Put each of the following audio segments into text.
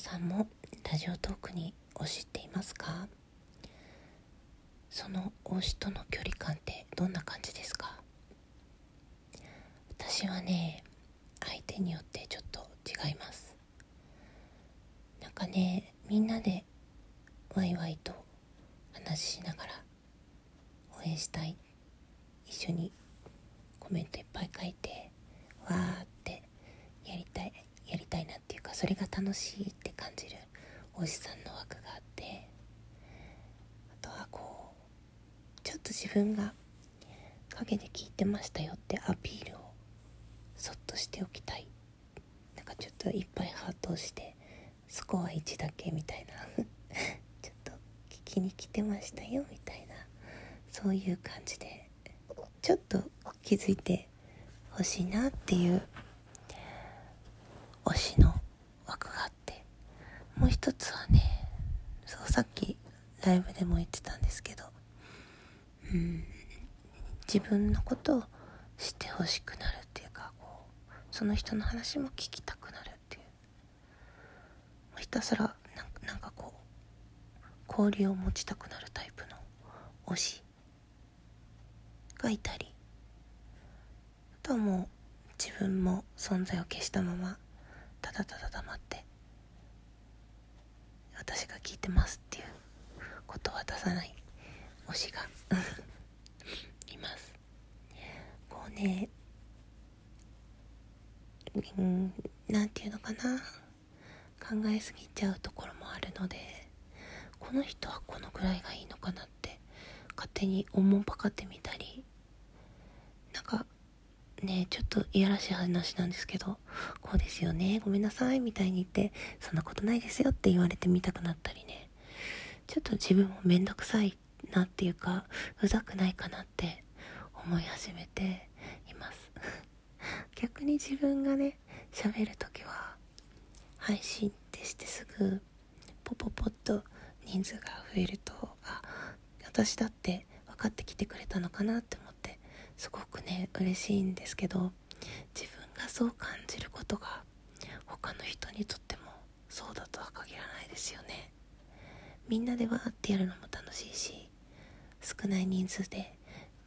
さんもラジオトークに推しっていますか？その推しとの距離感ってどんな感じですか？私はね相手によってちょっと違います。なんかねみんなでワイワイと話ししながら応援したい。一緒にコメントいっぱい書いてわーってやりたいやりたいなっていうかそれが楽しいっておじさんの枠があってあとはこうちょっと自分が陰で聞いてましたよってアピールをそっとしておきたい。なんかちょっといっぱいハートをしてスコア1だけみたいな。ちょっと聞きに来てましたよみたいな。そういう感じでちょっと気づいてほしいなっていう推しの枠があってもう一つはねそうさっきライブでも言ってたんですけど。うん。自分のことを知ってほしくなるっていうかこうその人の話も聞きたくなるっていう。ひたすらなんかこう交流を持ちたくなるタイプの推しがいたり。あとはもう自分も存在を消したままただただ黙って私が聞いてますっていうことは出さない。推しが。います。こうねうんなんていうのかな。考えすぎちゃうところもあるのでこの人はこのぐらいがいいのかなって勝手におもんぱかってみたりなんかねちょっといやらしい話なんですけどこうですよねごめんなさいみたいに言ってそんなことないですよって言われてみたくなったりね。ちょっと自分もめんどくさいなっていうかうざくないかなって思い始めています。逆に自分がね喋る時は配信ってしてすぐポポポッと人数が増えるとあ私だって分かってきてくれたのかなって思ってすごくね嬉しいんですけど自分がそう感じることが他の人にとってもそうだとは限らないですよね。みんなでわーってやるのも楽しいし少ない人数で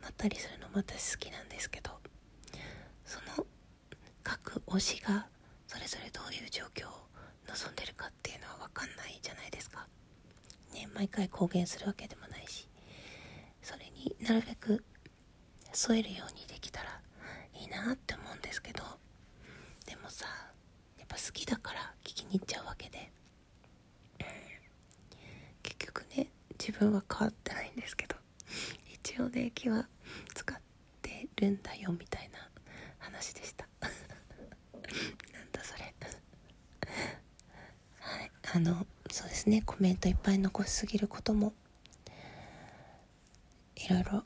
まったりするのも私好きなんですけどその各推しがそれぞれどういう状況を望んでるかっていうのは分かんないじゃないですか。ね毎回公言するわけでもないしそれになるべく添えるようにできたらいいなって思うんですけどでもさやっぱ好きだから聞きに行っちゃうわけで、結局ね自分は変わってないんですけど一応ね気は使ってるんだよみたいな話でした。なんだそれ。はい。あのそうですね。コメントいっぱい残しすぎることもいろいろ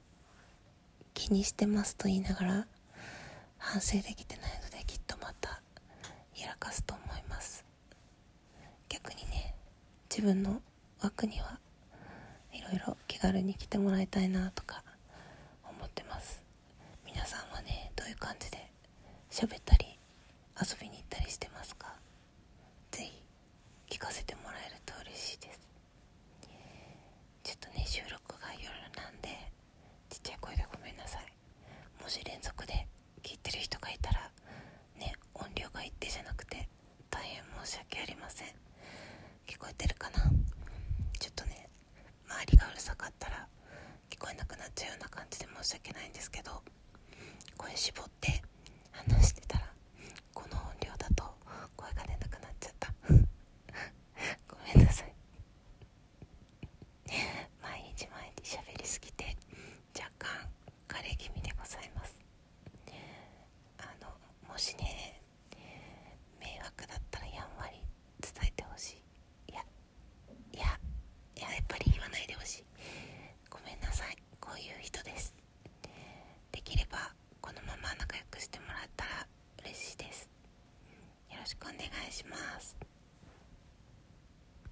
気にしてますと言いながら反省できてないのできっとまたやらかすと思います。逆にね自分の枠にはろいろ気軽に来てもらいたいなとか思ってます。皆さんはねどういう感じで喋ったり遊びに行ったりしてますか？ぜひ聞かせてもらえると嬉しいです。ちょっとね収録が夜なんでちっちゃい声でごめんなさい。文字連続で聞いてる人がいたらね音量が一定じゃなくて大変申し訳ありません。聞こえてるかなちょっとね周りがうるさかったら聞こえなくなっちゃうような感じで申し訳ないんですけど声絞って